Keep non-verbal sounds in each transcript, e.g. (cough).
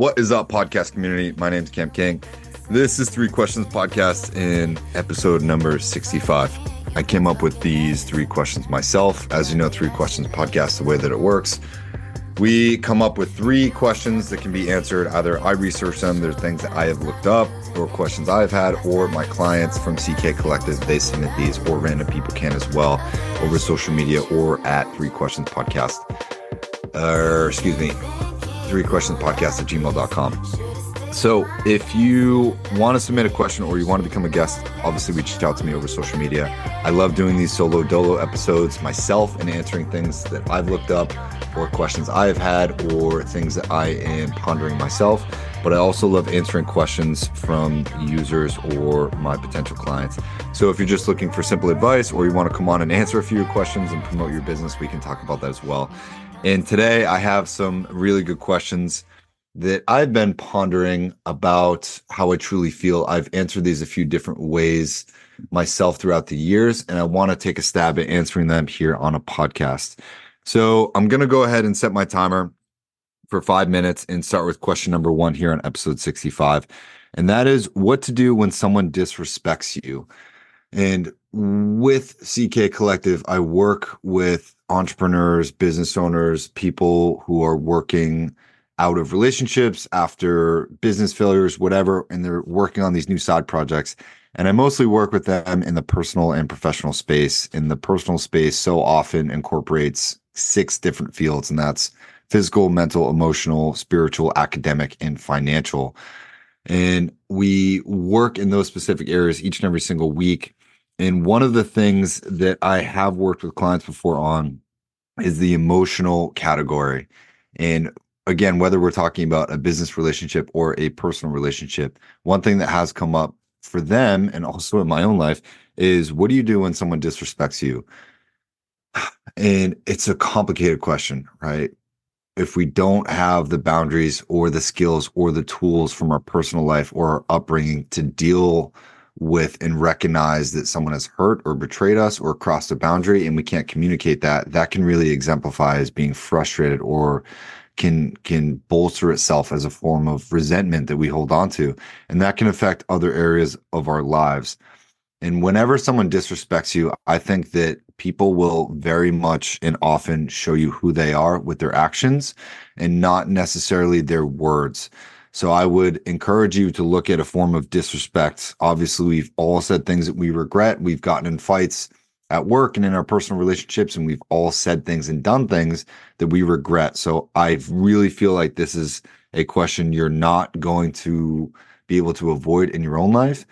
What is up, podcast community? My name is Cam King. This is Three Questions Podcast in episode number 65. I came up with these three questions myself. As you know, Three Questions Podcast, the way that it works, we come up with three questions that can be answered. Either I research them, they're things that I have looked up, or questions I've had, or my clients from CK Collective, they submit these, or random people can as well over social media or at Three Questions Podcast. Or, excuse me, three questions podcast at gmail.com. So if you want to submit a question or you want to become a guest, obviously reach out to me over social media. I love doing these solo dolo episodes myself and answering things that I've looked up or questions I have had or things that I am pondering myself. But I also love answering questions from users or my potential clients. So if you're just looking for simple advice or you want to come on and (laughs) answer a few questions and promote your business, we can talk about that as well. And today I have some really good questions that I've been pondering about how I truly feel. I've answered these a few different ways myself throughout the years, and I want to take a stab at answering them here on a podcast. So I'm going to go ahead and set my timer for five minutes and start with question number one here on episode 65. And that is what to do when someone disrespects you. And with CK Collective, I work with entrepreneurs, business owners, people who are working out of relationships after business failures, whatever, and they're working on these new side projects. And I mostly work with them in the personal and professional space. In the personal space, so often incorporates six different fields, and that's physical, mental, emotional, spiritual, academic, and financial. And we work in those specific areas each and every single week. And one of the things that I have worked with clients before on is the emotional category. And again, whether we're talking about a business relationship or a personal relationship, one thing that has come up for them and also in my own life is what do you do when someone disrespects you? (sighs) And it's a complicated question, right? If we don't have the boundaries or the skills or the tools from our personal life or our upbringing to deal with and recognize that someone has hurt or betrayed us or crossed a boundary and we can't communicate that, that can really exemplify as being frustrated or can can bolster itself as a form of resentment that we hold on to. And that can affect other areas of our lives. And whenever someone disrespects you i think that people will very much and often show you who they are with their actions and not necessarily their words so I would encourage you to look at a form of disrespect. Obviously, we've all said things that we regret. We've gotten in fights at work and in our personal relationships, and we've all said things and done things that we regret. So I really feel like this is a question you're not going to be able to avoid in your own life.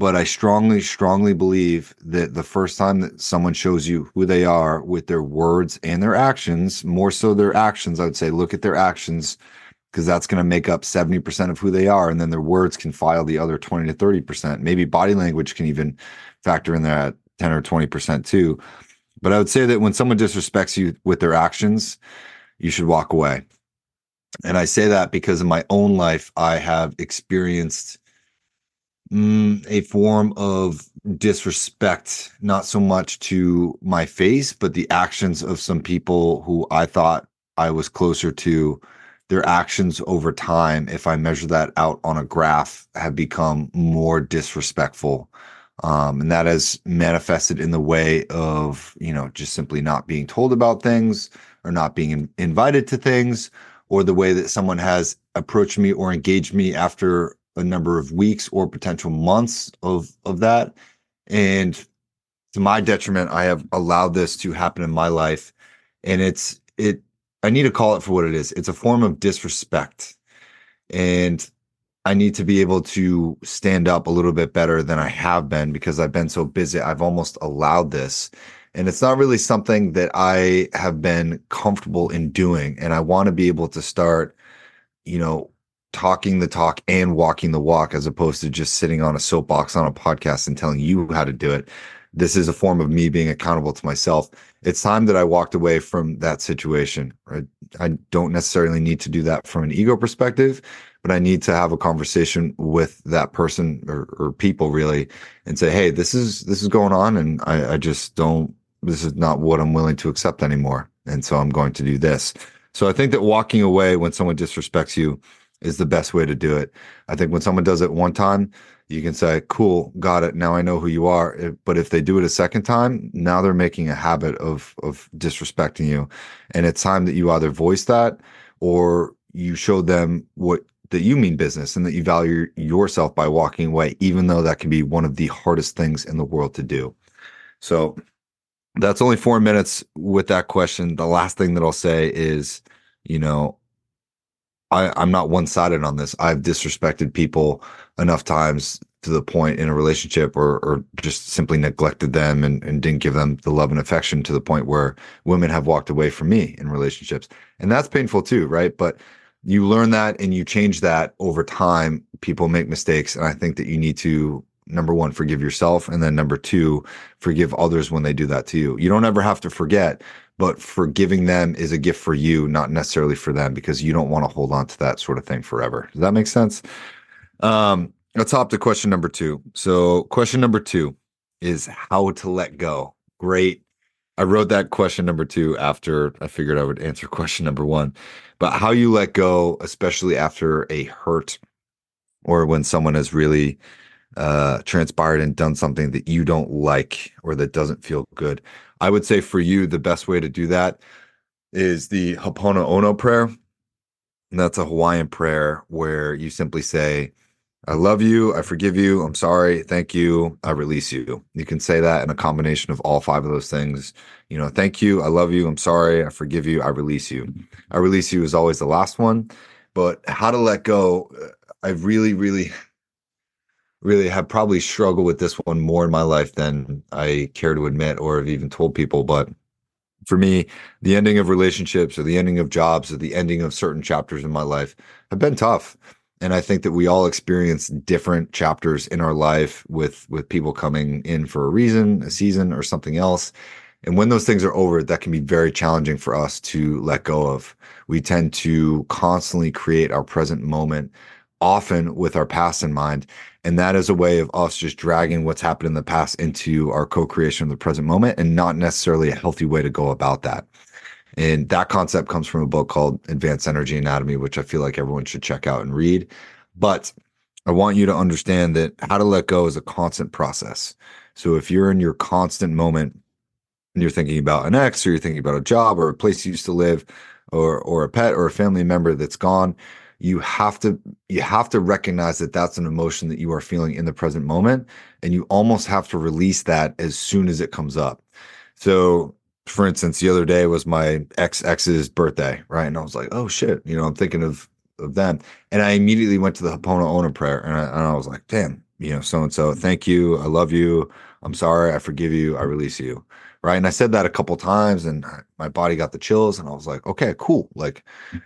But I strongly, strongly believe that the first time that someone shows you who they are with their words and their actions, more so their actions, I would say look at their actions because that's going to make up 70% of who they are. And then their words can file the other 20 to 30%. Maybe body language can even factor in that 10 or 20% too. But I would say that when someone disrespects you with their actions, you should walk away. And I say that because in my own life, I have experienced mm, a form of disrespect, not so much to my face, but the actions of some people who I thought I was closer to their actions over time, if I measure that out on a graph, have become more disrespectful. Um, and that has manifested in the way of, you know, just simply not being told about things or not being in- invited to things, or the way that someone has approached me or engaged me after a number of weeks or potential months of of that. And to my detriment, I have allowed this to happen in my life. And it's it I need to call it for what it is. It's a form of disrespect. And I need to be able to stand up a little bit better than I have been because I've been so busy. I've almost allowed this. And it's not really something that I have been comfortable in doing. And I want to be able to start, you know, talking the talk and walking the walk as opposed to just sitting on a soapbox on a podcast and telling you how to do it this is a form of me being accountable to myself. It's time that I walked away from that situation. Right? I don't necessarily need to do that from an ego perspective, but I need to have a conversation with that person or, or people really and say, hey, this is this is going on, and I, I just don't. This is not what I'm willing to accept anymore, and so I'm going to do this. So I think that walking away when someone disrespects you is the best way to do it. I think when someone does it one time, you can say, cool, got it. Now I know who you are. Eh, but if they do it a second time, now they're making a habit of of disrespecting you. And it's time that you either voice that or you show them what that you mean business and that you value yourself by walking away, even though that can be one of the hardest things in the world to do. So that's only four minutes with that question. The last thing that I'll say is, you know, I, I'm not one sided on this. I've disrespected people enough times to the point in a relationship or or just simply neglected them and, and didn't give them the love and affection to the point where women have walked away from me in relationships. And that's painful too, right? But you learn that and you change that over time. People make mistakes. And I think that you need to number one, forgive yourself. And then number two, forgive others when they do that to you. You don't ever have to forget, but forgiving them is a gift for you, not necessarily for them, because you don't want to hold on to that sort of thing forever. Does that make sense? Um, let's hop to question number two. So, question number two is how to let go. Great. I wrote that question number two after I figured I would answer (laughs) question number one. But how you let go, especially after a hurt or when someone has really uh, transpired and done something that you don't like or that doesn't feel good. I would say for you, the best way to do that is the Ho'oponopono prayer. And that's a Hawaiian prayer where you simply say, I love you. I forgive you. I'm sorry. Thank you. I release you. You can say that in a combination of all five of those things. You know, thank you. I love you. I'm sorry. I forgive you. I release you. I release you is always the last one. But how to let go, uh, I really, really really have probably struggled with this one more in my life than I care to admit or have even told people. But for me, the ending of relationships or the ending of jobs or the ending of certain chapters in my life have been tough. And I think that we all experience different chapters in our life with with people coming in for a reason, a season, or something else. And when those things are over, that can be very challenging for us to let go of. We tend to constantly create our present moment often with our past in mind. And that is a way of us just dragging what's happened in the past into our co creation of the present moment and not necessarily a healthy way to go about that. And that concept comes from a book called Advanced Energy Anatomy, which I feel like everyone should check out and read. But I want you to understand that how to let go is a constant process. So if you're in your constant moment and you're thinking about an ex or you're thinking about a job or a place you used to live or or a pet or a family member that's gone, you have to you have to recognize that that's an emotion that you are feeling in the present moment and you almost have to release that as soon as it comes up. So for instance the other day was my ex ex's birthday right? And i was like oh shit you know i'm thinking of of them. And i immediately went to the Ho'oponopono prayer and I, and I was like damn you know so and so thank you i love you i'm sorry i forgive you i release you right? And i said that a couple times and my body got the chills and i was like okay cool. Like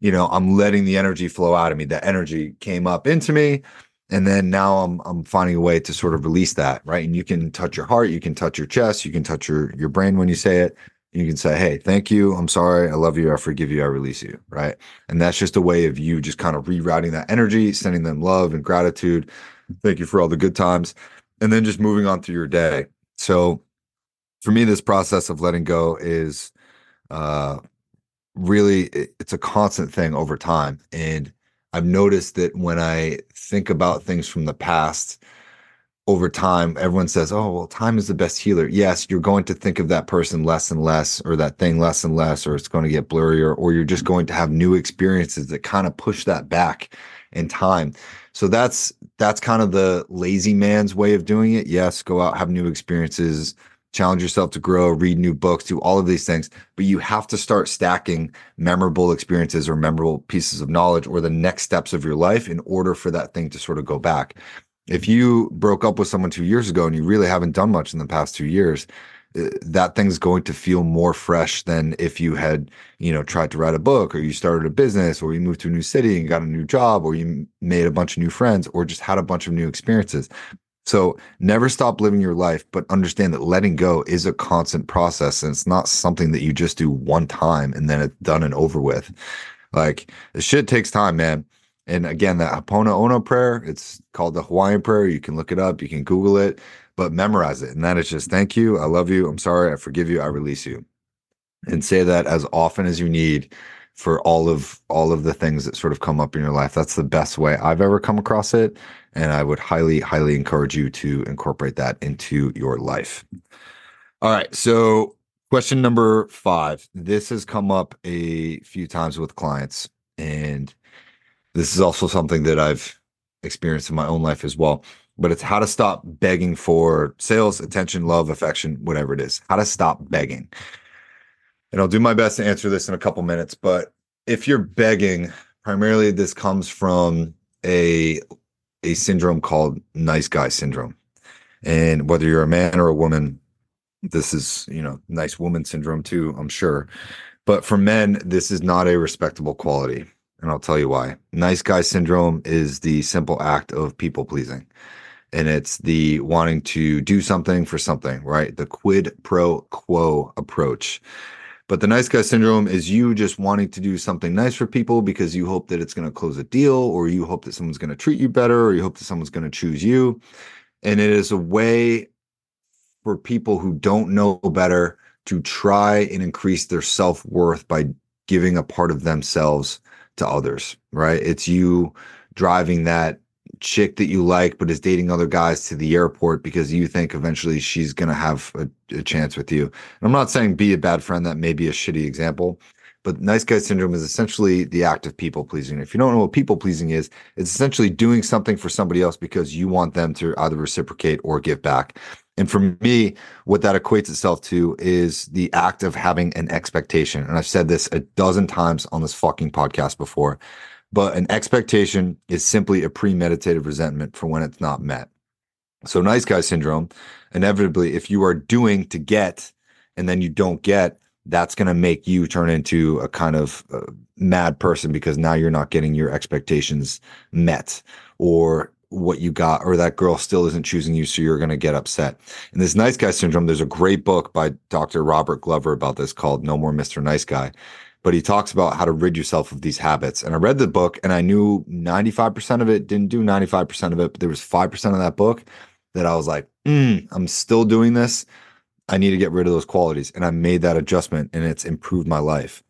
you know i'm letting the energy flow out of me. That energy came up into me and then now i'm i'm finding a way to sort of release that right? And you can touch your heart you can touch your chest you can touch your your brain when you say it. You can say hey thank you i'm sorry i love you i forgive you i release you right? And that's just a way of you just kind of rerouting that energy sending them love and gratitude. Thank you for all the good times. And then just moving on through your day. So for me, this process of letting go is uh, really it's a constant thing over time. And I've noticed that when I think about things from the past over time, everyone says, Oh, well, time is the best healer. Yes, you're going to think of that person less and less, or that thing less and less, or it's going to get blurrier, or you're just going to have new experiences that kind of push that back in time. So that's that's kind of the lazy man's way of doing it. Yes, go out, have new experiences, challenge yourself to grow, read new books, do all of these things. But you have to start stacking memorable experiences or memorable pieces of knowledge or the next steps of your life in order for that thing to sort of go back. If you broke up with someone two years ago and you really haven't done much in the past two years, uh, that thing's going to feel more fresh than if you had, you know, tried to write a book or you started a business or you moved to a new city and got a new job or you made a bunch of new friends or just had a bunch of new experiences. So never stop living your life, but understand that letting go is a constant process and it's not something that you just do one time and then it's done and over with. Like the shit takes time, man. And again, that Ono prayer, it's called the Hawaiian prayer. You can look it up, you can Google it, but memorize it. And that is just thank you. I love you. I'm sorry. I forgive you. I release you. And say that as often as you need for all of all of the things that sort of come up in your life. That's the best way I've ever come across it. And I would highly, highly encourage you to incorporate that into your life. All right. So, question number five. This has come up a few times with clients. And this is also something that I've experienced in my own life as well. But it's how to stop begging for sales, attention, love, affection, whatever it is. How to stop begging. And I'll do my best to answer this in a couple minutes. But if you're begging, primarily this comes from a a syndrome called nice guy syndrome. And whether you're a man or a woman, this is, you know, nice woman syndrome too, I'm sure. But for men, this is not a respectable quality. And I'll tell you why. Nice guy syndrome is the simple act of people pleasing. And it's the wanting to do something for something, right? The quid pro quo approach. But the nice guy syndrome is you just wanting to do something nice for people because you hope that it's going to close a deal, or you hope that someone's going to treat you better, or you hope that someone's going to choose you. And it is a way for people who don't know better to try and increase their self worth by giving a part of themselves to others, right? It's you driving that chick that you like but is dating other guys to the airport because you think eventually she's going to have a, a, chance with you. And I'm not saying be a bad friend, that may be a shitty example, but nice guy syndrome is essentially the act of people pleasing. If you don't know what people pleasing is, it's essentially doing something for somebody else because you want them to either reciprocate or give back. And for me, what that equates itself to is the act of having an expectation. And I've said this a dozen times on this fucking podcast before, but an expectation is simply a premeditated resentment for when it's not met. So, nice guy syndrome, inevitably, if you are doing to get and then you don't get, that's going to make you turn into a kind of uh, mad person because now you're not getting your expectations met or what you got or that girl still isn't choosing you so you're going to get upset and this nice guy syndrome there's a great book by dr robert glover about this called no more mr nice guy but he talks about how to rid yourself of these habits. And i read the book and i knew 95% of it didn't do 95% of it but there was 5% of that book that i was like mm, i'm still doing this. I need to get rid of those qualities. And i made that adjustment and it's improved my life.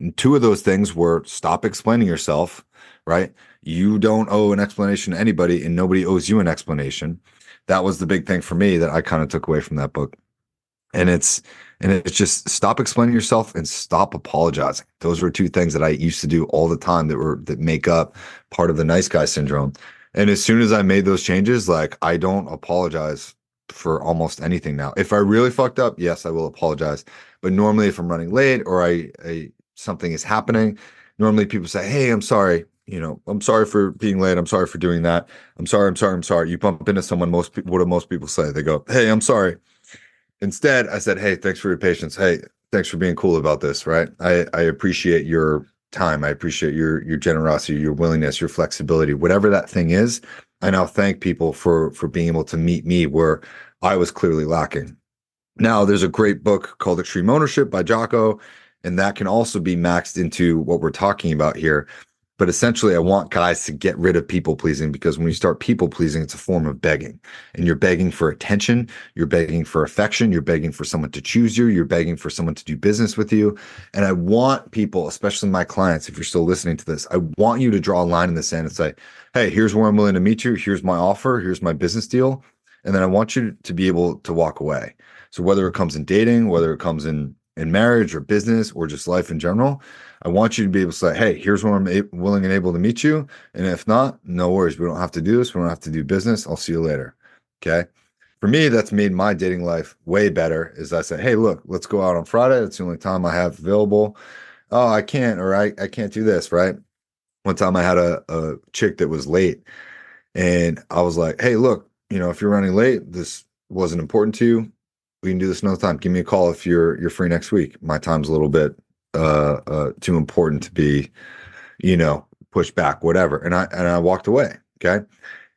And two of those things were stop explaining yourself right? You don't owe an explanation to anybody and nobody owes you an explanation. That was the big thing for me that i kind of took away from that book. And it's and it's just stop explaining yourself and stop apologizing those were two things that i used to do all the time that were that make up part of the nice guy syndrome and as soon as i made those changes like i don't apologize for almost anything now if i really fucked up yes i will apologize but normally if i'm running late or i, I something is happening normally people say hey i'm sorry you know, I'm sorry for being late. I'm sorry for doing that. I'm sorry. I'm sorry. I'm sorry. You bump into someone. Most people, what do most people say? They go, "Hey, I'm sorry." Instead, I said, "Hey, thanks for your patience. Hey, thanks for being cool about this. Right? I I appreciate your time. I appreciate your your generosity, your willingness, your flexibility, whatever that thing is. I now thank people for for being able to meet me where I was clearly lacking. Now, there's a great book called Extreme Ownership by Jocko, and that can also be maxed into what we're talking about here but essentially, I want guys to get rid of people pleasing because when you start people pleasing, it's a form of begging. And you're begging for attention, you're begging for affection, you're begging for someone to choose you, you're begging for someone to do business with you. And I want people, especially my clients, if you're still listening to this, I want you to draw a line in the sand and say, hey, here's where I'm willing to meet you. Here's my offer. Here's my business deal. And then I want you to be able to walk away. So whether it comes in dating, whether it comes in in marriage or business or just life in general, I want you to be able to say, hey, here's where I'm a- willing and able to meet you. And if not, no worries. We don't have to do this. We don't have to do business. I'll see you later. Okay. For me, that's made my dating life way better. Is I say, hey, look, let's go out on Friday. That's the only time I have available. Oh, I can't, or I, I can't do this, right? One time I had a, a chick that was late and I was like, hey, look, you know, if you're running late, this wasn't important to you. We can do this another time. Give me a call if you're you're free next week. My time's a little bit uh, uh, too important to be, you know, pushed back, whatever. And I and I walked away. Okay,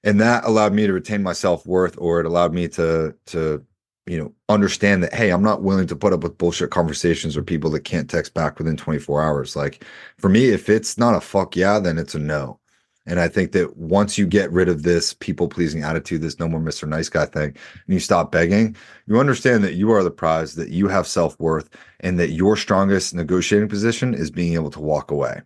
and that allowed me to retain my self worth, or it allowed me to to you know understand that hey, I'm not willing to put up with bullshit conversations or people that can't text back within 24 hours. Like for me, if it's not a fuck yeah, then it's a no. And I think that once you get rid of this people pleasing attitude, this no more Mr. Nice Guy thing, and you stop begging, you understand that you are the prize, that you have self worth, and that your strongest negotiating position is being able to walk away.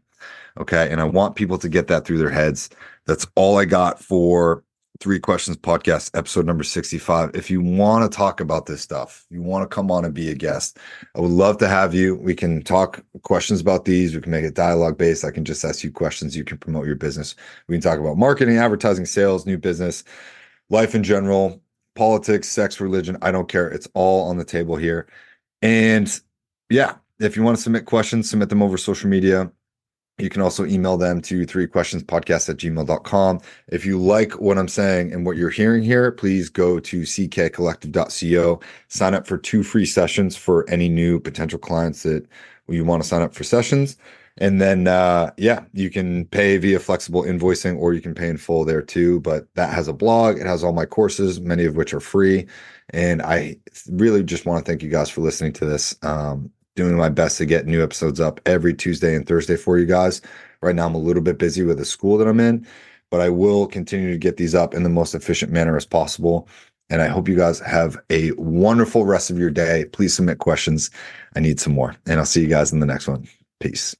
Okay. And I want people to get that through their heads. That's all I got for Three Questions Podcast, episode number 65. If you want to talk about this stuff, you want to come on and be a guest, I would love to have you. We can talk questions about these. We can make it dialogue based. I can just ask you questions. You can promote your business. We can talk about marketing, advertising, sales, new business, life in general, politics, sex, religion. I don't care. It's all on the table here. And yeah, if you want to submit questions, submit them over social media. You can also email them to three questions podcast at gmail.com. If you like what I'm saying and what you're hearing here, please go to ckcollective.co, sign up for two free sessions for any new potential clients that you want to sign up for sessions. And then, uh, yeah, you can pay via flexible invoicing or you can pay in full there too. But that has a blog, it has all my courses, many of which are free. And I really just want to thank you guys for listening to this. Um, doing my best to get new episodes up every Tuesday and Thursday for you guys. Right now, I'm a little bit busy with the school that I'm in, but I will continue to get these up in the most efficient manner as possible. And I hope you guys have a wonderful rest of your day. Please submit questions. I need some more. And I'll see you guys in the next one. Peace.